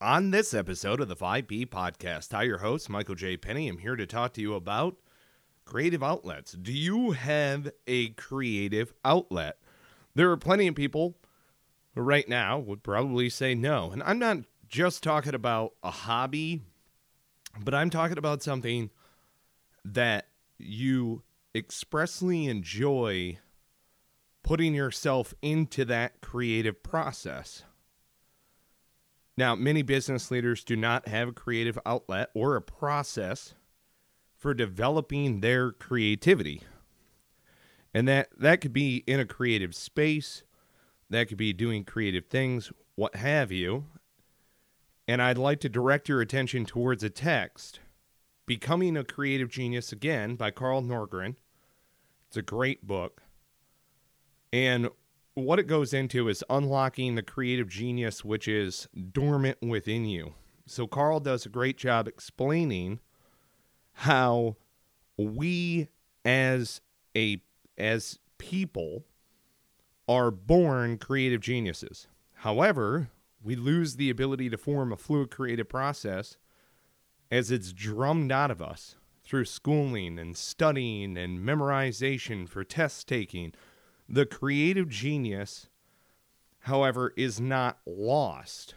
On this episode of the 5P Podcast, I, your host, Michael J. Penny, am here to talk to you about creative outlets. Do you have a creative outlet? There are plenty of people who right now would probably say no. And I'm not just talking about a hobby, but I'm talking about something that you expressly enjoy putting yourself into that creative process. Now, many business leaders do not have a creative outlet or a process for developing their creativity. And that that could be in a creative space, that could be doing creative things, what have you. And I'd like to direct your attention towards a text, Becoming a Creative Genius Again by Carl Nordgren. It's a great book. And what it goes into is unlocking the creative genius which is dormant within you. So Carl does a great job explaining how we as a as people are born creative geniuses. However, we lose the ability to form a fluid creative process as it's drummed out of us through schooling and studying and memorization for test taking the creative genius, however, is not lost.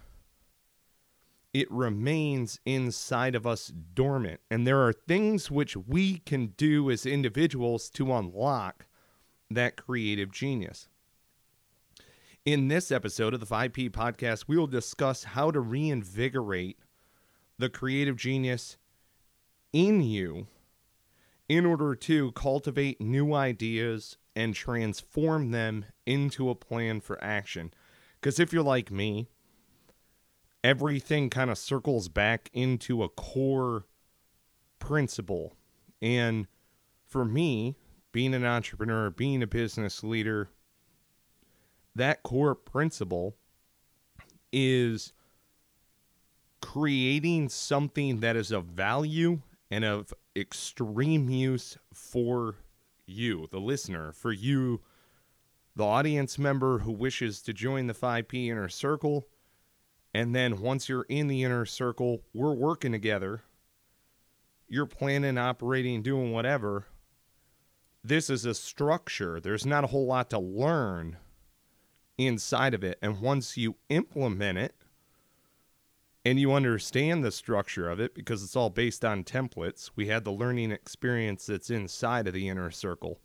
It remains inside of us dormant. And there are things which we can do as individuals to unlock that creative genius. In this episode of the 5P podcast, we will discuss how to reinvigorate the creative genius in you in order to cultivate new ideas and transform them into a plan for action. Because if you're like me, everything kind of circles back into a core principle. And for me, being an entrepreneur, being a business leader, that core principle is creating something that is of value and of extreme use for you, the listener, for you, the audience member who wishes to join the 5P inner circle. And then once you're in the inner circle, we're working together. You're planning, operating, doing whatever. This is a structure. There's not a whole lot to learn inside of it. And once you implement it, and you understand the structure of it because it's all based on templates. We had the learning experience that's inside of the inner circle.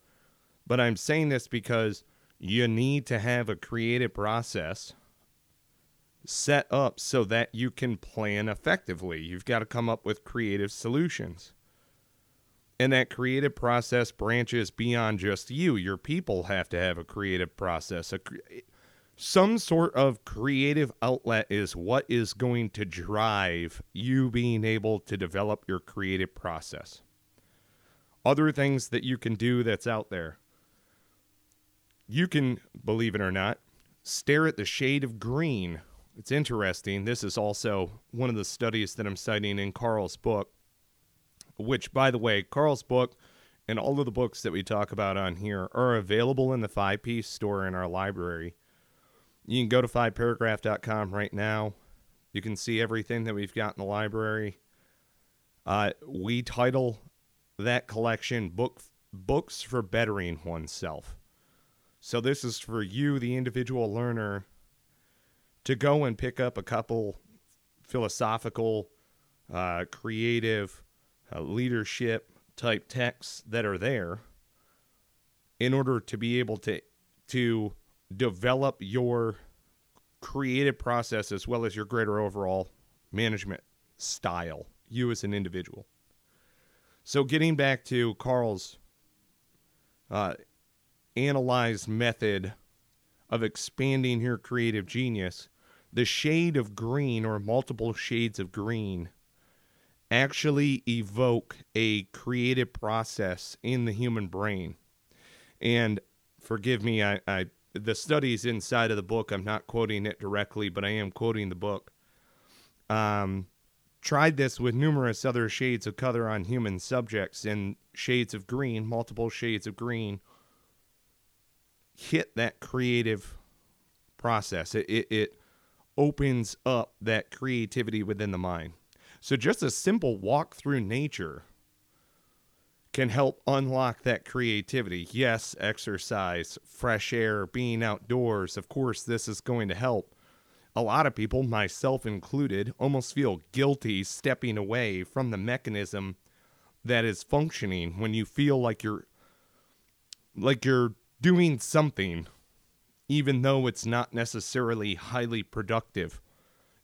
But I'm saying this because you need to have a creative process set up so that you can plan effectively. You've got to come up with creative solutions. And that creative process branches beyond just you. Your people have to have a creative process. A, some sort of creative outlet is what is going to drive you being able to develop your creative process. Other things that you can do that's out there. You can, believe it or not, stare at the shade of green. It's interesting. This is also one of the studies that I'm citing in Carl's book, which, by the way, Carl's book and all of the books that we talk about on here are available in the 5P store in our library you can go to 5paragraph.com right now. You can see everything that we've got in the library. Uh, we title that collection book books for bettering oneself. So this is for you, the individual learner, to go and pick up a couple philosophical, uh, creative, uh, leadership type texts that are there in order to be able to to develop your creative process as well as your greater overall management style, you as an individual. So, getting back to Carl's uh, analyzed method of expanding your creative genius, the shade of green or multiple shades of green actually evoke a creative process in the human brain. And forgive me, I, I the studies inside of the book. I'm not quoting it directly, but I am quoting the book. Um, tried this with numerous other shades of color on human subjects and shades of green, multiple shades of green, hit that creative process. It, it, it opens up that creativity within the mind. So just a simple walk through nature can help unlock that creativity. Yes, exercise, fresh air, being outdoors, of course, this is going to help. A lot of people, myself included, almost feel guilty stepping away from the mechanism that is functioning when you feel like you're like you're doing something even though it's not necessarily highly productive.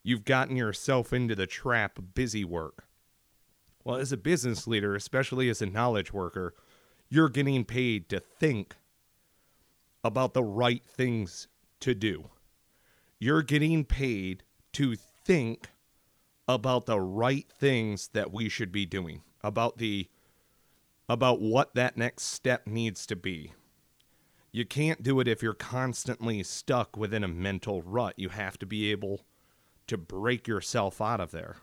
You've gotten yourself into the trap of busy work. Well, as a business leader, especially as a knowledge worker, you're getting paid to think about the right things to do. You're getting paid to think about the right things that we should be doing, about the about what that next step needs to be. You can't do it if you're constantly stuck within a mental rut. You have to be able to break yourself out of there.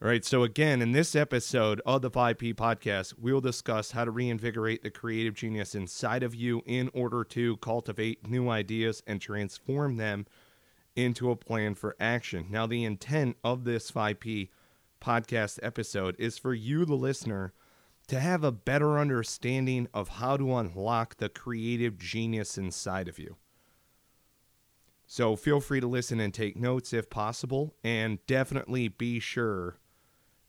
All right, so again, in this episode of the 5P podcast, we'll discuss how to reinvigorate the creative genius inside of you in order to cultivate new ideas and transform them into a plan for action. Now, the intent of this 5P podcast episode is for you, the listener, to have a better understanding of how to unlock the creative genius inside of you. So, feel free to listen and take notes if possible, and definitely be sure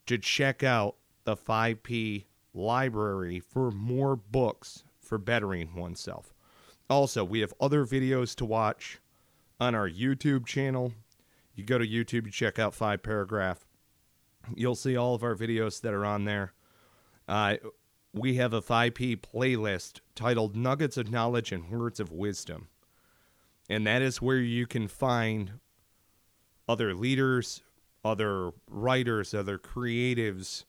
to check out the 5P library for more books for bettering oneself. Also, we have other videos to watch on our YouTube channel. You go to YouTube, you check out 5 Paragraph. You'll see all of our videos that are on there. Uh, we have a 5P playlist titled Nuggets of Knowledge and Words of Wisdom. And that is where you can find other leaders, other writers, other creatives,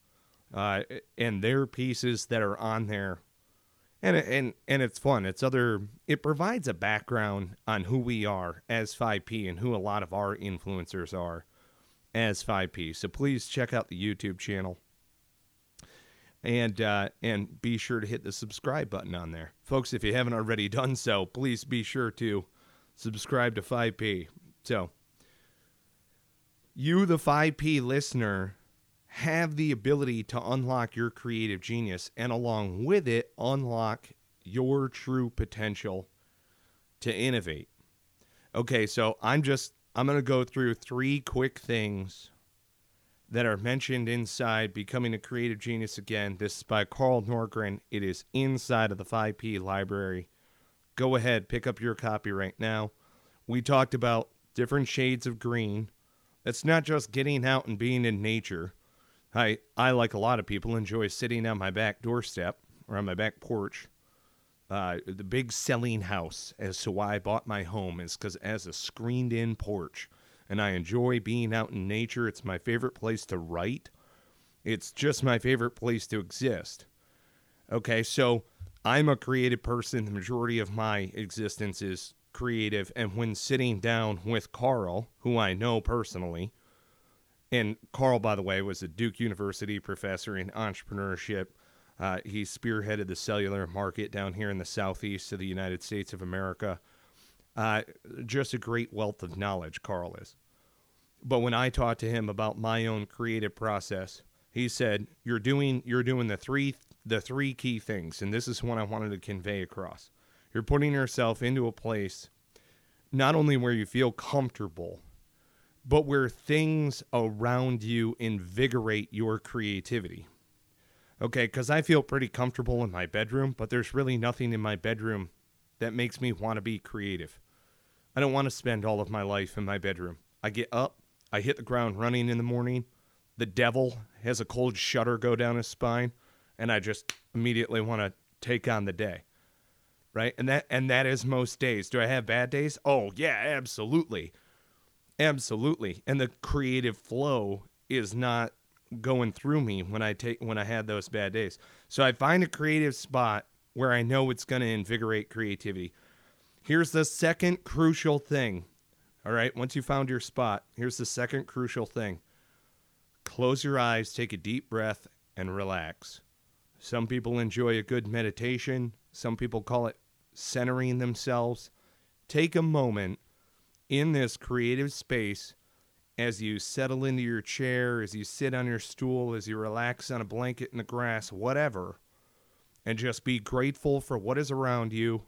uh, and their pieces that are on there. And, and and it's fun. It's other. It provides a background on who we are as 5P and who a lot of our influencers are as 5P. So please check out the YouTube channel, and uh, and be sure to hit the subscribe button on there, folks. If you haven't already done so, please be sure to subscribe to 5P. So you, the 5P listener, have the ability to unlock your creative genius and along with it, unlock your true potential to innovate. Okay, so I'm just, I'm going to go through three quick things that are mentioned inside Becoming a Creative Genius Again. This is by Carl Nordgren. It is inside of the 5P library. Go ahead, pick up your copy right now. We talked about different shades of green it's not just getting out and being in nature. I, I, like a lot of people, enjoy sitting on my back doorstep or on my back porch. Uh, the big selling house as to why I bought my home is because it has a screened in porch. And I enjoy being out in nature. It's my favorite place to write. It's just my favorite place to exist. Okay, so I'm a creative person. The majority of my existence is creative. And when sitting down with Carl, who I know personally, and Carl, by the way, was a Duke University professor in entrepreneurship. Uh, he spearheaded the cellular market down here in the southeast of the United States of America. Uh, just a great wealth of knowledge, Carl is. But when I talked to him about my own creative process, he said, "You're doing you're doing the three the three key things, and this is what I wanted to convey across. You're putting yourself into a place not only where you feel comfortable, but where things around you invigorate your creativity. Okay, because I feel pretty comfortable in my bedroom, but there's really nothing in my bedroom that makes me want to be creative. I don't want to spend all of my life in my bedroom. I get up, I hit the ground running in the morning. The devil has a cold shudder go down his spine, and I just immediately want to take on the day right? And that and that is most days. Do I have bad days? Oh, yeah, absolutely. Absolutely. And the creative flow is not going through me when I take when I had those bad days. So I find a creative spot where I know it's going to invigorate creativity. Here's the second crucial thing. All right, once you found your spot, here's the second crucial thing. Close your eyes, take a deep breath and relax. Some people enjoy a good meditation. Some people call it centering themselves. Take a moment in this creative space as you settle into your chair, as you sit on your stool, as you relax on a blanket in the grass, whatever, and just be grateful for what is around you,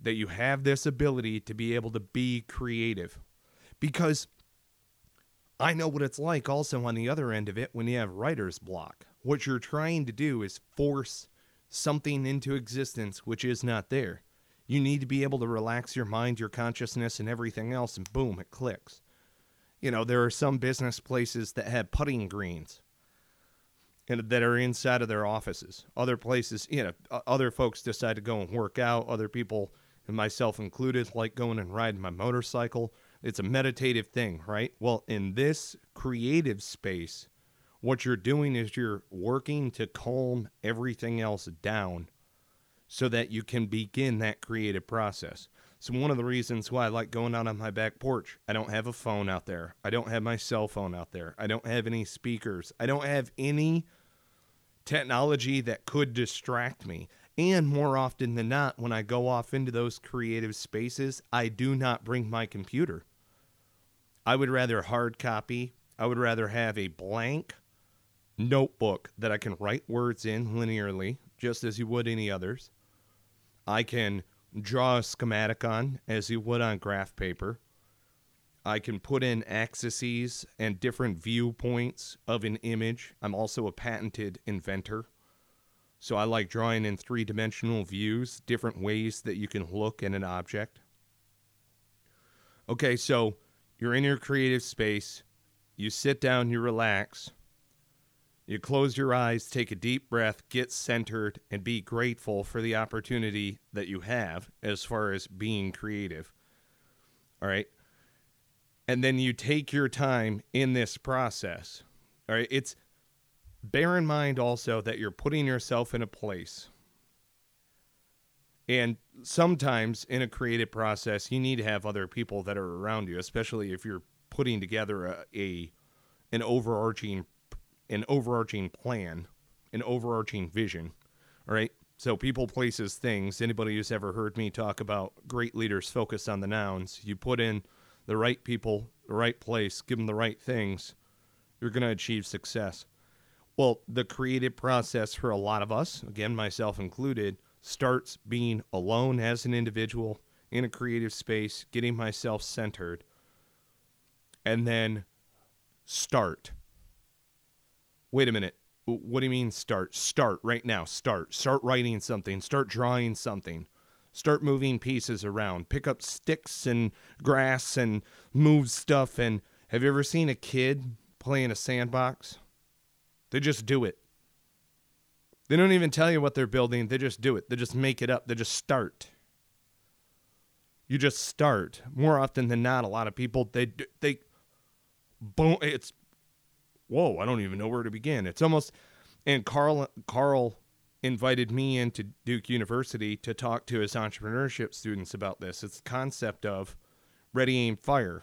that you have this ability to be able to be creative. Because I know what it's like also on the other end of it when you have writer's block. What you're trying to do is force something into existence which is not there. You need to be able to relax your mind, your consciousness, and everything else, and boom, it clicks. You know, there are some business places that have putting greens and that are inside of their offices. Other places, you know, other folks decide to go and work out. Other people, and myself included, like going and riding my motorcycle. It's a meditative thing, right? Well, in this creative space, what you're doing is you're working to calm everything else down so that you can begin that creative process. So, one of the reasons why I like going out on my back porch, I don't have a phone out there. I don't have my cell phone out there. I don't have any speakers. I don't have any technology that could distract me. And more often than not, when I go off into those creative spaces, I do not bring my computer. I would rather hard copy, I would rather have a blank notebook that I can write words in linearly, just as you would any others. I can draw a schematic on as you would on graph paper. I can put in axes and different viewpoints of an image. I'm also a patented inventor. So I like drawing in three dimensional views, different ways that you can look at an object. Okay, so you're in your creative space, you sit down, you relax, you close your eyes, take a deep breath, get centered, and be grateful for the opportunity that you have as far as being creative. All right. And then you take your time in this process. All right. It's bear in mind also that you're putting yourself in a place. And sometimes in a creative process, you need to have other people that are around you, especially if you're putting together a, a an overarching an overarching plan, an overarching vision. All right. So people, places, things. Anybody who's ever heard me talk about great leaders focus on the nouns. You put in the right people, the right place, give them the right things, you're going to achieve success. Well, the creative process for a lot of us, again, myself included, starts being alone as an individual in a creative space, getting myself centered, and then start wait a minute. What do you mean start? Start right now. Start. Start writing something. Start drawing something. Start moving pieces around. Pick up sticks and grass and move stuff. And have you ever seen a kid play in a sandbox? They just do it. They don't even tell you what they're building. They just do it. They just make it up. They just start. You just start. More often than not, a lot of people they they boom. It's whoa, I don't even know where to begin. It's almost and Carl Carl invited me into Duke University to talk to his entrepreneurship students about this. It's the concept of ready aim fire.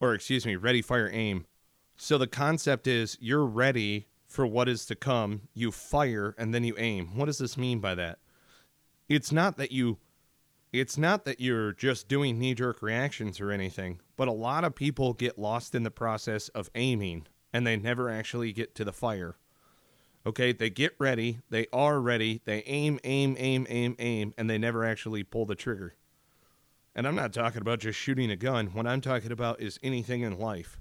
Or excuse me, ready fire aim. So the concept is you're ready for what is to come, you fire and then you aim. What does this mean by that? It's not that you it's not that you're just doing knee jerk reactions or anything, but a lot of people get lost in the process of aiming and they never actually get to the fire. Okay, they get ready, they are ready, they aim, aim, aim, aim, aim, and they never actually pull the trigger. And I'm not talking about just shooting a gun. What I'm talking about is anything in life.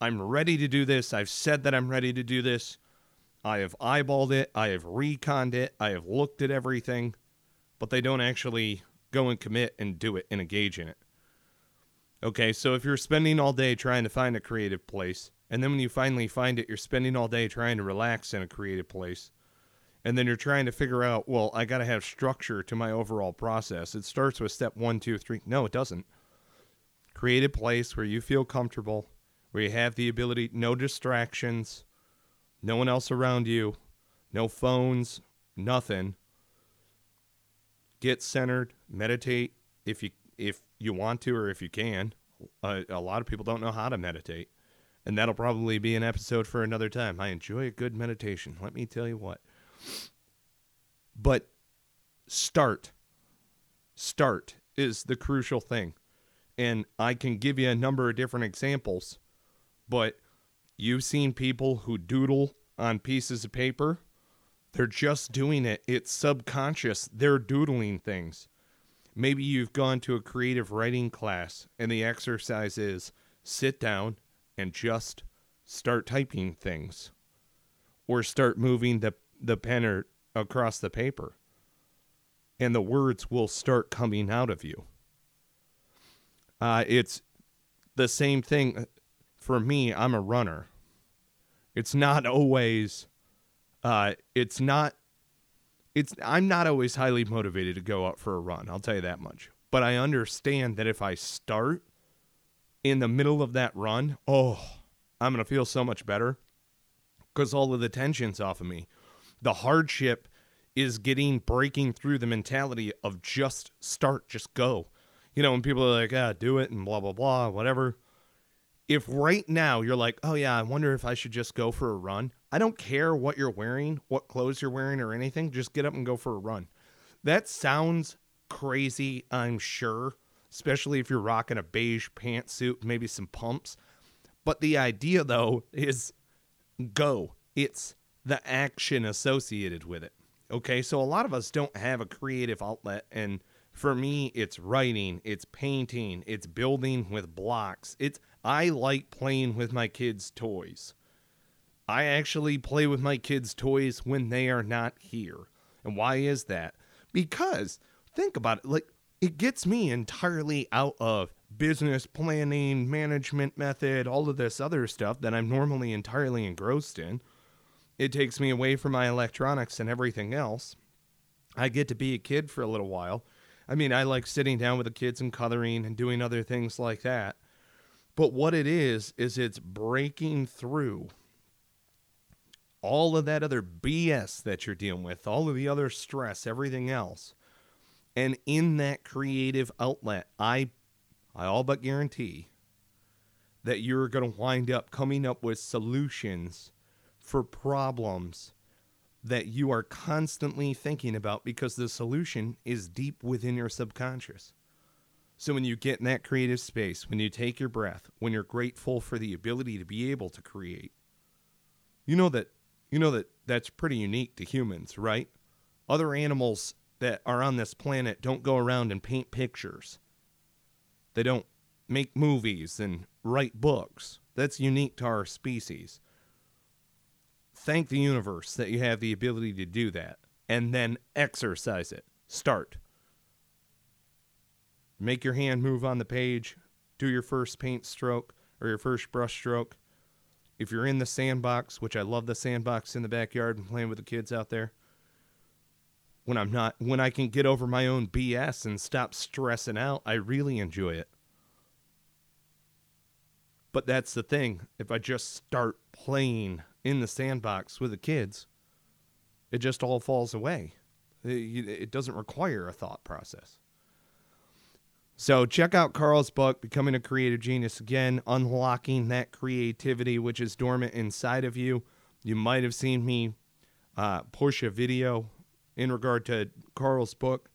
I'm ready to do this. I've said that I'm ready to do this. I have eyeballed it. I have reconned it. I have looked at everything, but they don't actually go and commit and do it and engage in it. Okay, so if you're spending all day trying to find a creative place, and then when you finally find it, you're spending all day trying to relax in a creative place, and then you're trying to figure out, well, I got to have structure to my overall process. It starts with step one, two, three. No, it doesn't. Create a place where you feel comfortable, where you have the ability, no distractions, no one else around you, no phones, nothing get centered, meditate if you if you want to or if you can. A lot of people don't know how to meditate, and that'll probably be an episode for another time. I enjoy a good meditation. Let me tell you what. But start. Start. is the crucial thing. And I can give you a number of different examples, but you've seen people who doodle on pieces of paper. They're just doing it. It's subconscious. They're doodling things. Maybe you've gone to a creative writing class and the exercise is sit down and just start typing things or start moving the, the pen or, across the paper and the words will start coming out of you. Uh, it's the same thing for me. I'm a runner. It's not always, uh, it's not, it's, I'm not always highly motivated to go out for a run. I'll tell you that much. But I understand that if I start in the middle of that run, oh, I'm going to feel so much better because all of the tension's off of me. The hardship is getting breaking through the mentality of just start, just go. You know, when people are like, ah, do it and blah, blah, blah, whatever. If right now you're like, oh, yeah, I wonder if I should just go for a run, I don't care what you're wearing, what clothes you're wearing, or anything. Just get up and go for a run. That sounds crazy, I'm sure, especially if you're rocking a beige pantsuit, maybe some pumps. But the idea, though, is go. It's the action associated with it. Okay, so a lot of us don't have a creative outlet, and for me, it's writing, it's painting, it's building with blocks. It's I like playing with my kids' toys. I actually play with my kids' toys when they are not here. And why is that? Because think about it, like it gets me entirely out of business planning, management method, all of this other stuff that I'm normally entirely engrossed in. It takes me away from my electronics and everything else. I get to be a kid for a little while. I mean, I like sitting down with the kids and coloring and doing other things like that. But what it is, is it's breaking through all of that other BS that you're dealing with, all of the other stress, everything else. And in that creative outlet, I I all but guarantee that you're going to wind up coming up with solutions for problems that you are constantly thinking about because the solution is deep within your subconscious. So when you get in that creative space, when you take your breath, when you're grateful for the ability to be able to create, you know that you know that that's pretty unique to humans, right? Other animals that are on this planet don't go around and paint pictures. They don't make movies and write books. That's unique to our species thank the universe that you have the ability to do that and then exercise it. Start. Make your hand move on the page, do your first paint stroke or your first brush stroke. If you're in the sandbox, which I love the sandbox in the backyard and playing with the kids out there, when I'm not when I can get over my own BS and stop stressing out, I really enjoy it. But that's the thing. If I just start playing in the sandbox with the kids, it just all falls away. It doesn't require a thought process. So check out Carl's book, Becoming a Creative Genius. Again, unlocking that creativity which is dormant inside of you. You might have seen me uh, push a video in regard to Carl's book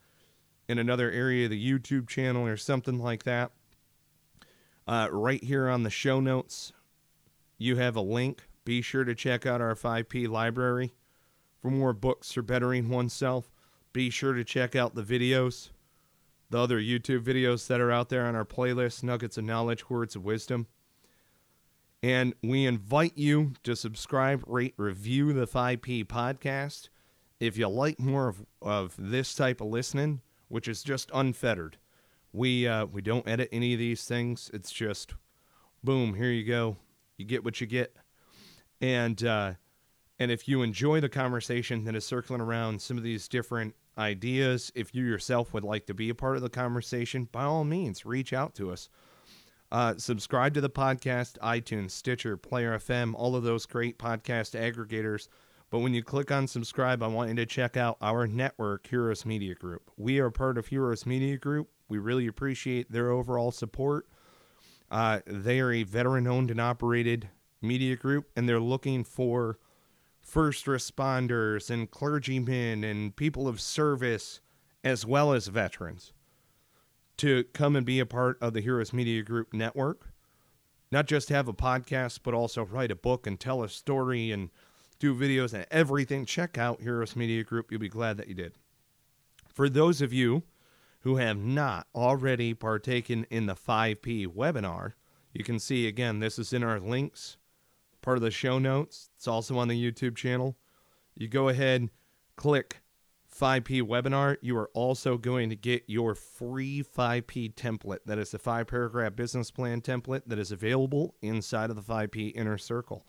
in another area of the YouTube channel or something like that. Uh, right here on the show notes, you have a link be sure to check out our 5P library for more books for bettering oneself. Be sure to check out the videos, the other YouTube videos that are out there on our playlist Nuggets of Knowledge, Words of Wisdom. And we invite you to subscribe, rate, review the 5P podcast. If you like more of, of this type of listening, which is just unfettered, we uh, we don't edit any of these things. It's just boom, here you go. You get what you get and uh, and if you enjoy the conversation that is circling around some of these different ideas, if you yourself would like to be a part of the conversation, by all means, reach out to us. Uh, subscribe to the podcast, iTunes, Stitcher, Player FM, all of those great podcast aggregators. But when you click on subscribe, I want you to check out our network, Heroes Media Group. We are part of Heroes Media Group. We really appreciate their overall support. Uh, they are a veteran owned and operated media group and they're looking for first responders and clergymen and people of service as well as veterans to come and be a part of the Heroes Media Group network. Not just have a podcast, but also write a book and tell a story and do videos and everything. Check out Heroes Media Group. You'll be glad that you did. For those of you who have not already partaken in the 5P webinar, you can see again, this is in our links, part of the show notes. It's also on the YouTube channel. You go ahead, click 5P webinar. You are also going to get your free 5P template. That is the five paragraph business plan template that is available inside of the 5P inner circle.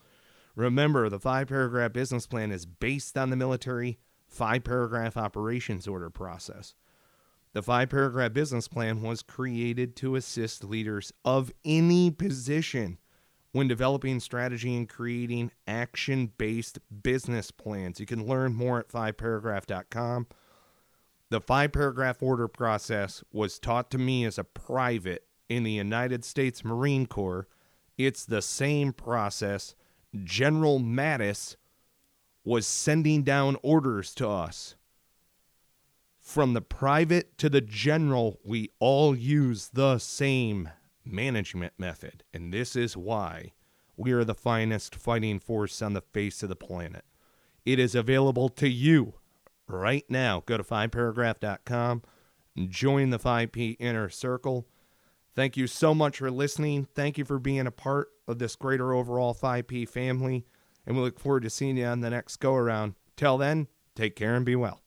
Remember, the five paragraph business plan is based on the military five paragraph operations order process. The five paragraph business plan was created to assist leaders of any position when developing strategy and creating action based business plans. You can learn more at fiveparagraph.com. The five paragraph order process was taught to me as a private in the United States Marine Corps. It's the same process General Mattis was sending down orders to us. From the private to the general, we all use the same management method. And this is why we are the finest fighting force on the face of the planet. It is available to you right now. Go to fiveparagraph.com and join the 5P Inner Circle. Thank you so much for listening. Thank you for being a part of this greater overall 5P family. And we look forward to seeing you on the next go around. Till then, take care and be well.